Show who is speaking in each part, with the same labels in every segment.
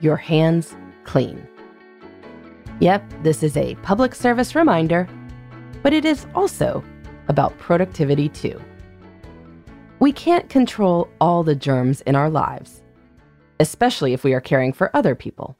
Speaker 1: your hands clean. Yep, this is a public service reminder, but it is also about productivity too. We can't control all the germs in our lives, especially if we are caring for other people.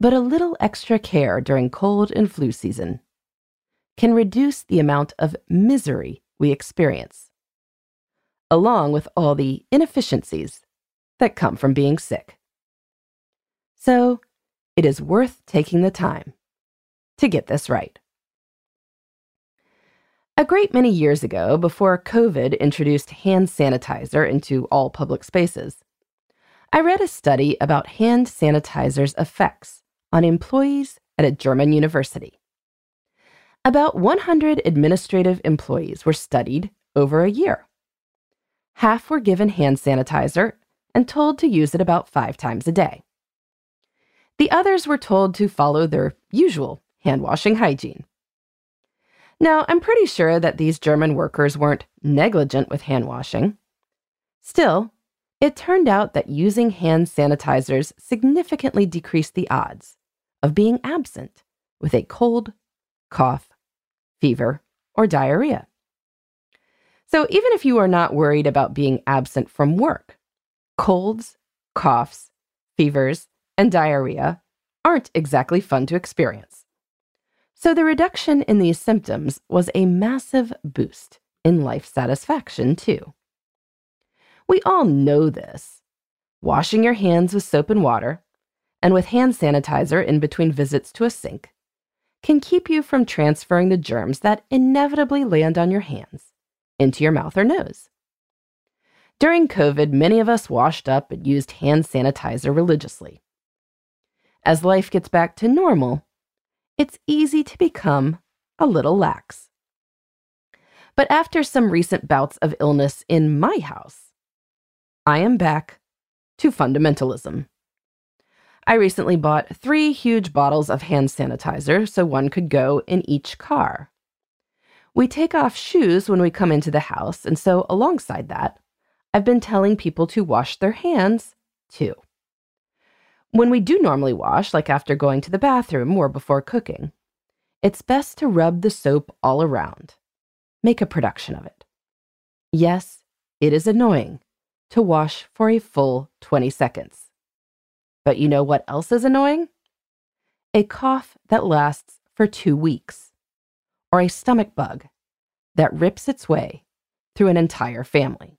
Speaker 1: But a little extra care during cold and flu season can reduce the amount of misery we experience, along with all the inefficiencies that come from being sick. So, it is worth taking the time to get this right. A great many years ago, before COVID introduced hand sanitizer into all public spaces, I read a study about hand sanitizer's effects on employees at a German university. About 100 administrative employees were studied over a year. Half were given hand sanitizer and told to use it about five times a day. The others were told to follow their usual hand washing hygiene. Now, I'm pretty sure that these German workers weren't negligent with hand washing. Still, it turned out that using hand sanitizers significantly decreased the odds of being absent with a cold, cough, fever, or diarrhea. So, even if you are not worried about being absent from work, colds, coughs, fevers, and diarrhea aren't exactly fun to experience. So, the reduction in these symptoms was a massive boost in life satisfaction, too. We all know this. Washing your hands with soap and water and with hand sanitizer in between visits to a sink can keep you from transferring the germs that inevitably land on your hands into your mouth or nose. During COVID, many of us washed up and used hand sanitizer religiously. As life gets back to normal, it's easy to become a little lax. But after some recent bouts of illness in my house, I am back to fundamentalism. I recently bought three huge bottles of hand sanitizer so one could go in each car. We take off shoes when we come into the house, and so alongside that, I've been telling people to wash their hands too. When we do normally wash, like after going to the bathroom or before cooking, it's best to rub the soap all around. Make a production of it. Yes, it is annoying to wash for a full 20 seconds. But you know what else is annoying? A cough that lasts for two weeks, or a stomach bug that rips its way through an entire family.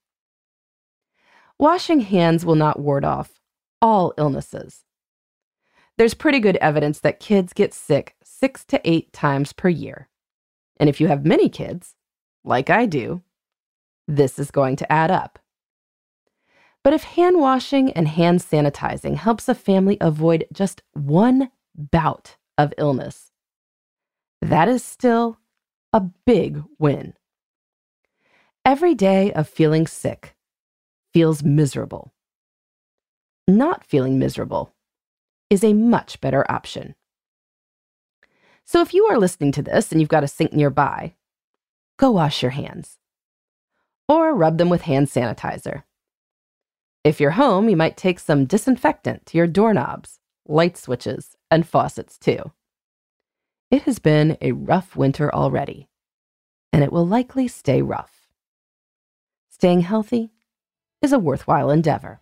Speaker 1: Washing hands will not ward off all illnesses. There's pretty good evidence that kids get sick six to eight times per year. And if you have many kids, like I do, this is going to add up. But if hand washing and hand sanitizing helps a family avoid just one bout of illness, that is still a big win. Every day of feeling sick feels miserable. Not feeling miserable is a much better option. So if you are listening to this and you've got a sink nearby, go wash your hands or rub them with hand sanitizer. If you're home, you might take some disinfectant to your doorknobs, light switches, and faucets too. It has been a rough winter already, and it will likely stay rough. Staying healthy is a worthwhile endeavor.